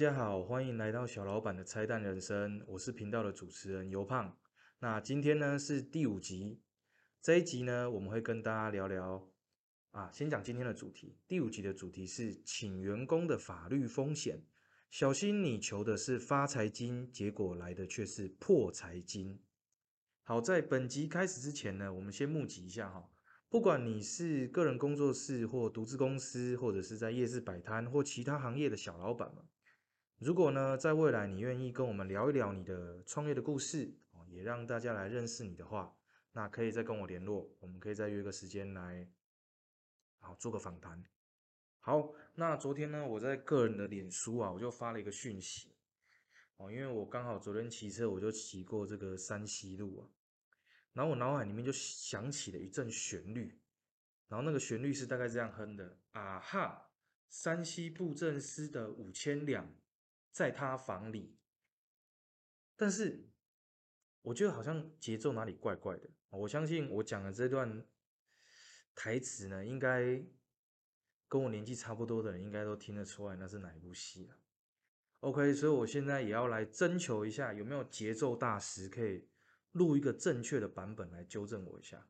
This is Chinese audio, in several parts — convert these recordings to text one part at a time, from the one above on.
大家好，欢迎来到小老板的拆弹人生，我是频道的主持人尤胖。那今天呢是第五集，这一集呢我们会跟大家聊聊啊，先讲今天的主题。第五集的主题是请员工的法律风险，小心你求的是发财金，结果来的却是破财金。好，在本集开始之前呢，我们先募集一下哈。不管你是个人工作室或独资公司，或者是在夜市摆摊或其他行业的小老板们，如果呢在未来你愿意跟我们聊一聊你的创业的故事哦，也让大家来认识你的话，那可以再跟我联络，我们可以再约个时间来，好做个访谈。好，那昨天呢我在个人的脸书啊，我就发了一个讯息哦，因为我刚好昨天骑车，我就骑过这个山西路啊。然后我脑海里面就响起了一阵旋律，然后那个旋律是大概这样哼的：啊哈，山西布政司的五千两在他房里。但是我觉得好像节奏哪里怪怪的。我相信我讲的这段台词呢，应该跟我年纪差不多的人应该都听得出来那是哪一部戏了。OK，所以我现在也要来征求一下，有没有节奏大师可以。录一个正确的版本来纠正我一下。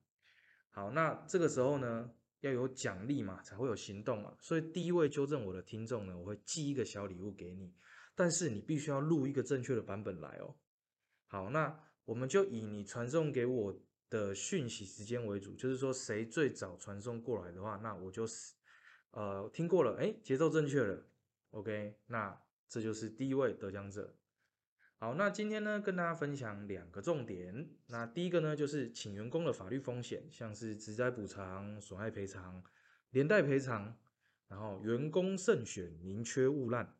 好，那这个时候呢，要有奖励嘛，才会有行动嘛。所以第一位纠正我的听众呢，我会寄一个小礼物给你，但是你必须要录一个正确的版本来哦。好，那我们就以你传送给我的讯息时间为主，就是说谁最早传送过来的话，那我就是呃听过了，哎，节奏正确了，OK，那这就是第一位得奖者。好，那今天呢，跟大家分享两个重点。那第一个呢，就是请员工的法律风险，像是职灾补偿、损害赔偿、连带赔偿，然后员工慎选，宁缺毋滥。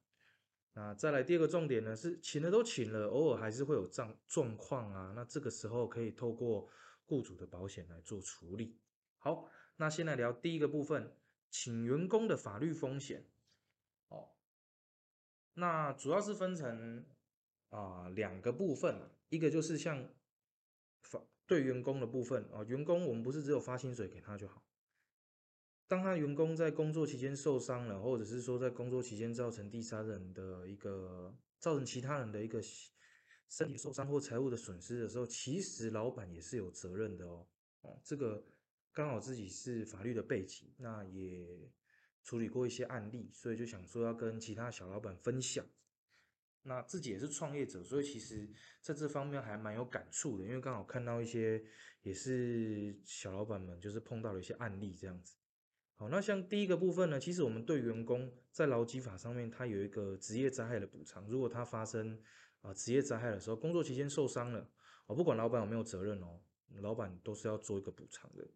那再来第二个重点呢，是请了都请了，偶尔还是会有状状况啊。那这个时候可以透过雇主的保险来做处理。好，那先来聊第一个部分，请员工的法律风险。哦，那主要是分成。啊，两个部分，一个就是像发对员工的部分啊，员工我们不是只有发薪水给他就好。当他员工在工作期间受伤了，或者是说在工作期间造成第三人的一个造成其他人的一个身体受伤或财务的损失的时候，其实老板也是有责任的哦。哦，这个刚好自己是法律的背景，那也处理过一些案例，所以就想说要跟其他小老板分享。那自己也是创业者，所以其实在这方面还蛮有感触的，因为刚好看到一些也是小老板们就是碰到了一些案例这样子。好，那像第一个部分呢，其实我们对员工在劳基法上面，它有一个职业灾害的补偿，如果他发生啊职业灾害的时候，工作期间受伤了，哦，不管老板有没有责任哦，老板都是要做一个补偿的。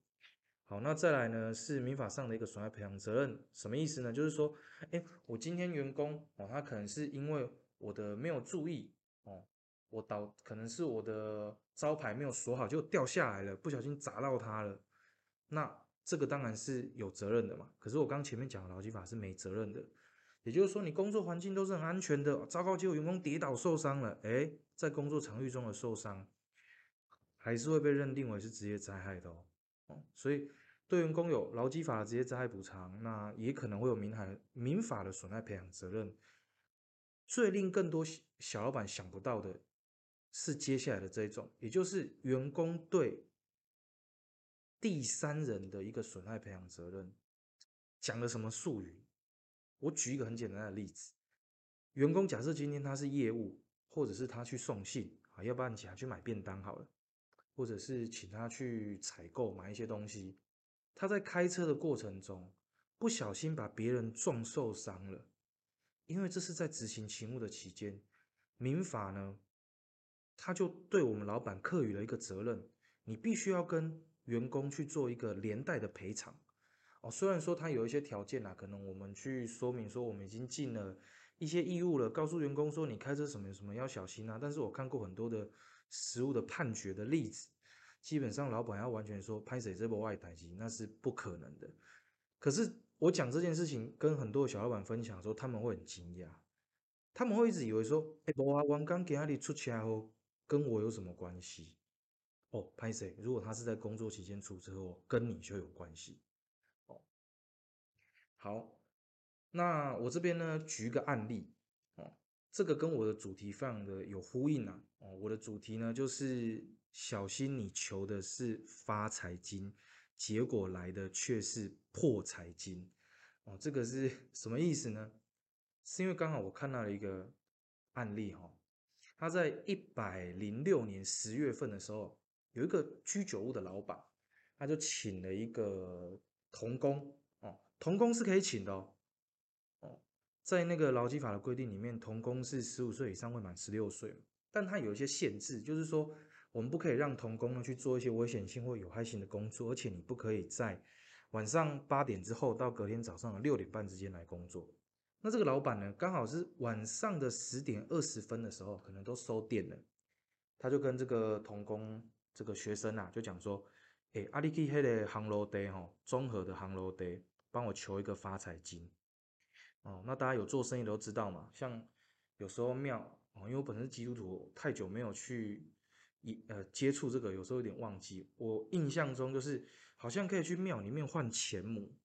好，那再来呢是民法上的一个损害赔偿责任，什么意思呢？就是说，哎，我今天员工哦，他可能是因为我的没有注意哦，我导可能是我的招牌没有锁好就掉下来了，不小心砸到他了。那这个当然是有责任的嘛。可是我刚前面讲的劳基法是没责任的，也就是说你工作环境都是很安全的，糟糕，结果员工跌倒受伤了，哎，在工作场域中的受伤还是会被认定为是职业灾害的哦。哦，所以对员工有劳基法的职业灾害补偿，那也可能会有民海民法的损害赔偿责任。最令更多小老板想不到的是接下来的这一种，也就是员工对第三人的一个损害赔偿责任。讲了什么术语？我举一个很简单的例子：员工假设今天他是业务，或者是他去送信啊，要不然请他去买便当好了，或者是请他去采购买一些东西，他在开车的过程中不小心把别人撞受伤了。因为这是在执行勤务的期间，民法呢，他就对我们老板课予了一个责任，你必须要跟员工去做一个连带的赔偿。哦，虽然说他有一些条件啊，可能我们去说明说我们已经尽了一些义务了，告诉员工说你开车什么什么要小心啊。但是我看过很多的实物的判决的例子，基本上老板要完全说拍谁这波外台机，那是不可能的。可是。我讲这件事情跟很多小老板分享的时候，他们会很惊讶，他们会一直以为说：“哎，我啊，王刚给阿里出车祸，跟我有什么关系？”哦，拍谁？如果他是在工作期间出车祸，跟你就有关系。哦，好，那我这边呢，举一个案例。哦，这个跟我的主题非常的有呼应啊。哦，我的主题呢就是小心你求的是发财金，结果来的却是破财金。哦，这个是什么意思呢？是因为刚好我看到了一个案例哈，他在一百零六年十月份的时候，有一个居酒屋的老板，他就请了一个童工哦，童工是可以请的哦，哦，在那个劳基法的规定里面，童工是十五岁以上未满十六岁，但他有一些限制，就是说我们不可以让童工呢去做一些危险性或有害性的工作，而且你不可以在晚上八点之后到隔天早上的六点半之间来工作。那这个老板呢，刚好是晚上的十点二十分的时候，可能都收店了，他就跟这个童工这个学生啊，就讲说，哎，阿里基黑的航楼地吼，综合的航楼地，帮我求一个发财金。哦，那大家有做生意都知道嘛，像有时候庙哦，因为我本身基督徒，太久没有去一呃接触这个，有时候有点忘记。我印象中就是好像可以去庙里面换钱母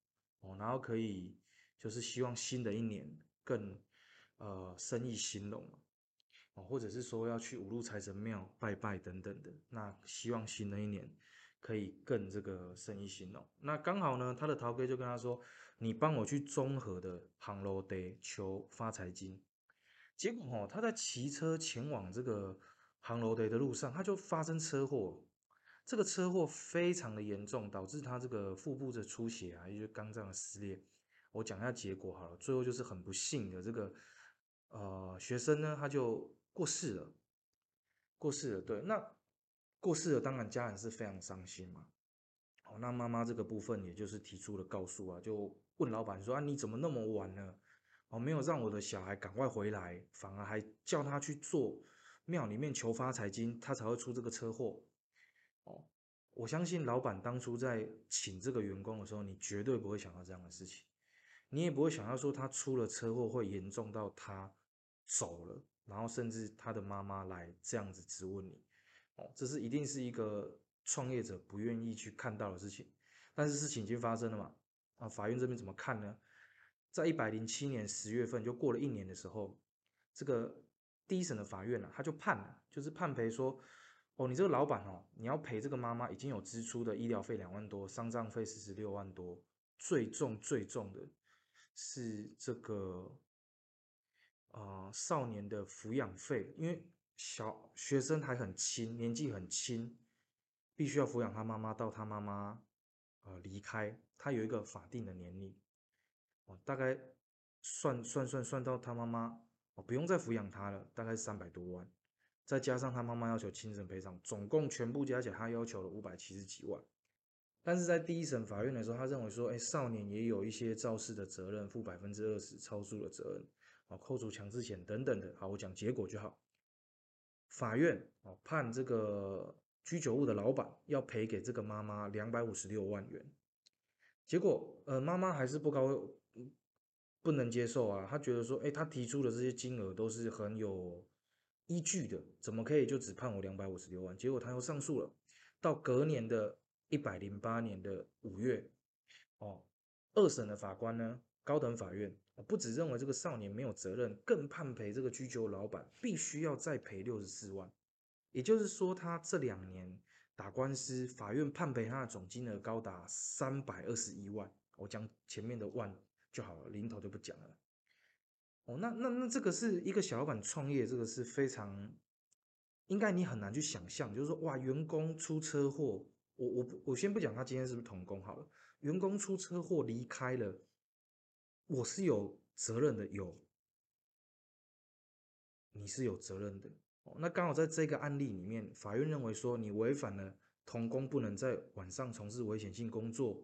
哦，然后可以。就是希望新的一年更，呃，生意兴隆或者是说要去五路财神庙拜拜等等的，那希望新的一年可以更这个生意兴隆。那刚好呢，他的陶哥就跟他说：“你帮我去综合的杭楼得求发财金。”结果哦，他在骑车前往这个杭楼得的路上，他就发生车祸。这个车祸非常的严重，导致他这个腹部的出血啊，也就是肝脏的撕裂。我讲一下结果好了，最后就是很不幸的，这个呃学生呢他就过世了，过世了。对，那过世了，当然家人是非常伤心嘛。哦，那妈妈这个部分也就是提出了告诉啊，就问老板说啊，你怎么那么晚呢？哦，没有让我的小孩赶快回来，反而还叫他去做庙里面求发财金，他才会出这个车祸。哦，我相信老板当初在请这个员工的时候，你绝对不会想到这样的事情。你也不会想到说他出了车祸会严重到他走了，然后甚至他的妈妈来这样子质问你，哦，这是一定是一个创业者不愿意去看到的事情。但是事情已经发生了嘛？啊，法院这边怎么看呢？在一百零七年十月份就过了一年的时候，这个第一审的法院呢，他就判了，就是判赔说，哦，你这个老板哦，你要赔这个妈妈已经有支出的医疗费两万多，丧葬费四十六万多，最重最重的。是这个，呃，少年的抚养费，因为小学生还很轻，年纪很轻，必须要抚养他妈妈到他妈妈，呃，离开，他有一个法定的年龄，哦，大概算算算算到他妈妈，哦，不用再抚养他了，大概三百多万，再加上他妈妈要求精神赔偿，总共全部加起来，他要求了五百七十几万。但是在第一审法院的时候，他认为说，哎，少年也有一些肇事的责任，负百分之二十超速的责任，啊，扣除强制险等等的。好，我讲结果就好。法院哦判这个居酒屋的老板要赔给这个妈妈两百五十六万元。结果，呃，妈妈还是不高，不能接受啊。她觉得说，哎，她提出的这些金额都是很有依据的，怎么可以就只判我两百五十六万？结果他又上诉了，到隔年的。一百零八年的五月，哦，二审的法官呢，高等法院不只认为这个少年没有责任，更判赔这个居酒老板必须要再赔六十四万。也就是说，他这两年打官司，法院判赔他的总金额高达三百二十一万。我讲前面的万就好了，零头就不讲了。哦，那那那这个是一个小老板创业，这个是非常应该你很难去想象，就是说哇，员工出车祸。我我我先不讲他今天是不是童工好了，员工出车祸离开了，我是有责任的，有，你是有责任的。哦，那刚好在这个案例里面，法院认为说你违反了童工不能在晚上从事危险性工作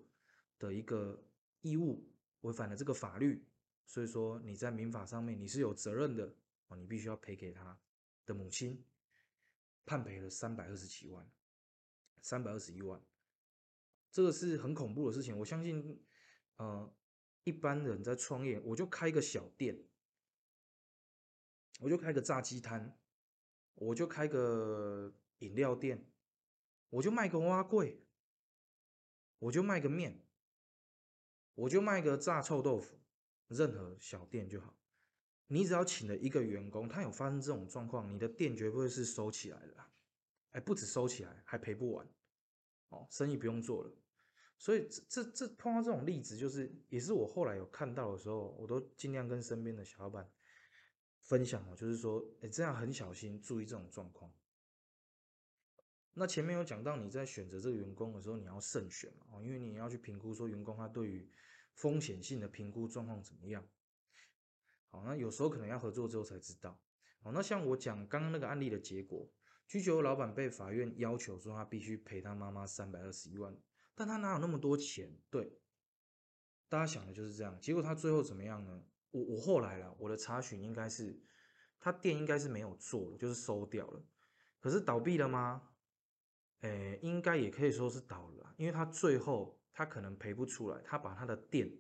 的一个义务，违反了这个法律，所以说你在民法上面你是有责任的，哦，你必须要赔给他的母亲，判赔了三百二十七万。三百二十一万，这个是很恐怖的事情。我相信，呃，一般人在创业，我就开个小店，我就开个炸鸡摊，我就开个饮料店，我就卖个蛙柜，我就卖个面，我就卖个炸臭豆腐，任何小店就好。你只要请了一个员工，他有发生这种状况，你的店绝不会是收起来的，哎，不止收起来，还赔不完，哦，生意不用做了。所以这这这碰到这种例子，就是也是我后来有看到的时候，我都尽量跟身边的小伙伴分享哦，就是说，哎，这样很小心，注意这种状况。那前面有讲到，你在选择这个员工的时候，你要慎选嘛，哦，因为你要去评估说员工他对于风险性的评估状况怎么样。好，那有时候可能要合作之后才知道。好，那像我讲刚刚那个案例的结果，居酒屋老板被法院要求说他必须赔他妈妈三百二十一万。但他哪有那么多钱？对，大家想的就是这样。结果他最后怎么样呢？我我后来了，我的查询应该是，他店应该是没有做了，就是收掉了。可是倒闭了吗？诶，应该也可以说是倒了，因为他最后他可能赔不出来，他把他的店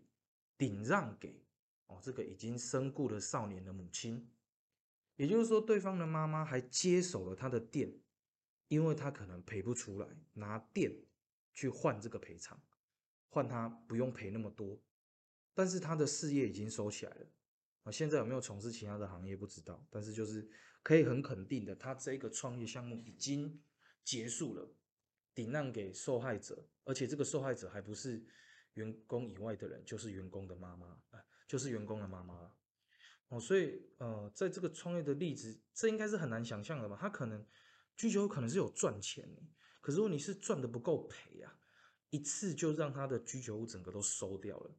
顶让给哦这个已经身故的少年的母亲，也就是说对方的妈妈还接手了他的店，因为他可能赔不出来，拿店。去换这个赔偿，换他不用赔那么多，但是他的事业已经收起来了啊！现在有没有从事其他的行业不知道，但是就是可以很肯定的，他这个创业项目已经结束了，顶让给受害者，而且这个受害者还不是员工以外的人，就是员工的妈妈啊，就是员工的妈妈哦，所以呃，在这个创业的例子，这应该是很难想象的吧？他可能居酒可能是有赚钱。可是如果你是赚的不够赔啊，一次就让他的居酒屋整个都收掉了。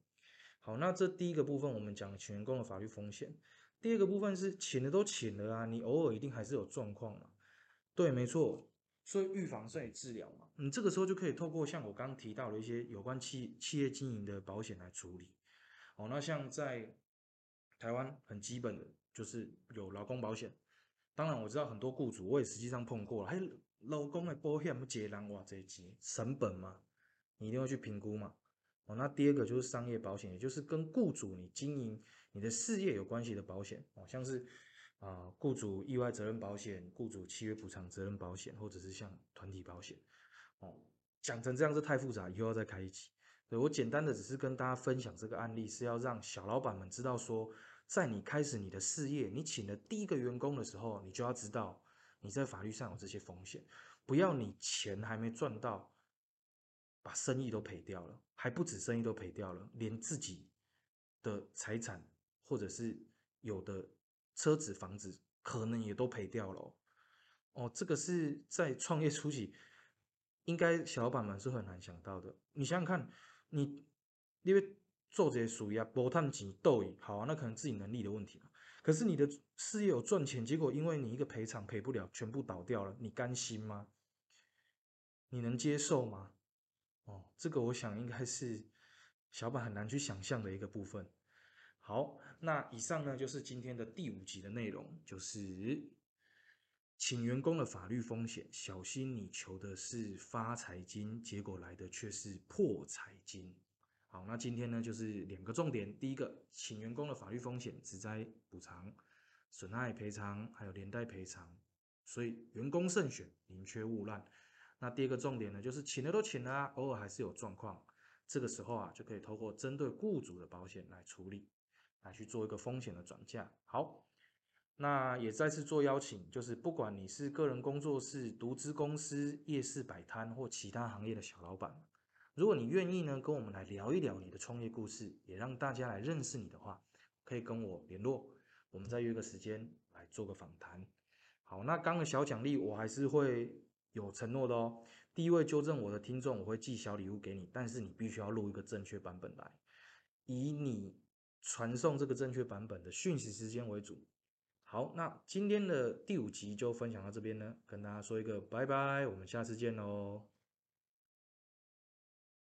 好，那这第一个部分我们讲请员工的法律风险。第二个部分是请的都请了啊，你偶尔一定还是有状况嘛。对，没错，所以预防胜于治疗嘛。你这个时候就可以透过像我刚刚提到的一些有关企企业经营的保险来处理。哦，那像在台湾很基本的就是有劳工保险。当然我知道很多雇主，我也实际上碰过了，还。老公的保险不接人哇，这一钱成本嘛，你一定要去评估嘛。哦，那第二个就是商业保险，也就是跟雇主你经营你的事业有关系的保险哦，像是啊雇主意外责任保险、雇主契约补偿责任保险，或者是像团体保险哦。讲成这样是太复杂，以后要再开一期。对我简单的只是跟大家分享这个案例，是要让小老板们知道说，在你开始你的事业，你请了第一个员工的时候，你就要知道。你在法律上有这些风险，不要你钱还没赚到，把生意都赔掉了，还不止生意都赔掉了，连自己的财产或者是有的车子、房子可能也都赔掉了。哦，这个是在创业初期，应该小老板们是很难想到的。你想想看，你因为做这些属于啊，波探钱斗赢，好啊，那可能自己能力的问题可是你的事业有赚钱，结果因为你一个赔偿赔不了，全部倒掉了，你甘心吗？你能接受吗？哦，这个我想应该是小板很难去想象的一个部分。好，那以上呢就是今天的第五集的内容，就是请员工的法律风险，小心你求的是发财金，结果来的却是破财金。好，那今天呢就是两个重点。第一个，请员工的法律风险、职灾补偿、损害赔偿，还有连带赔偿，所以员工慎选，宁缺毋滥。那第二个重点呢，就是请了都请了啊，偶尔还是有状况，这个时候啊就可以透过针对雇主的保险来处理，来去做一个风险的转嫁。好，那也再次做邀请，就是不管你是个人工作室、独资公司、夜市摆摊或其他行业的小老板。如果你愿意呢，跟我们来聊一聊你的创业故事，也让大家来认识你的话，可以跟我联络，我们再约个时间来做个访谈。好，那刚的小奖励我还是会有承诺的哦。第一位纠正我的听众，我会寄小礼物给你，但是你必须要录一个正确版本来，以你传送这个正确版本的讯息时间为主。好，那今天的第五集就分享到这边呢，跟大家说一个拜拜，我们下次见喽。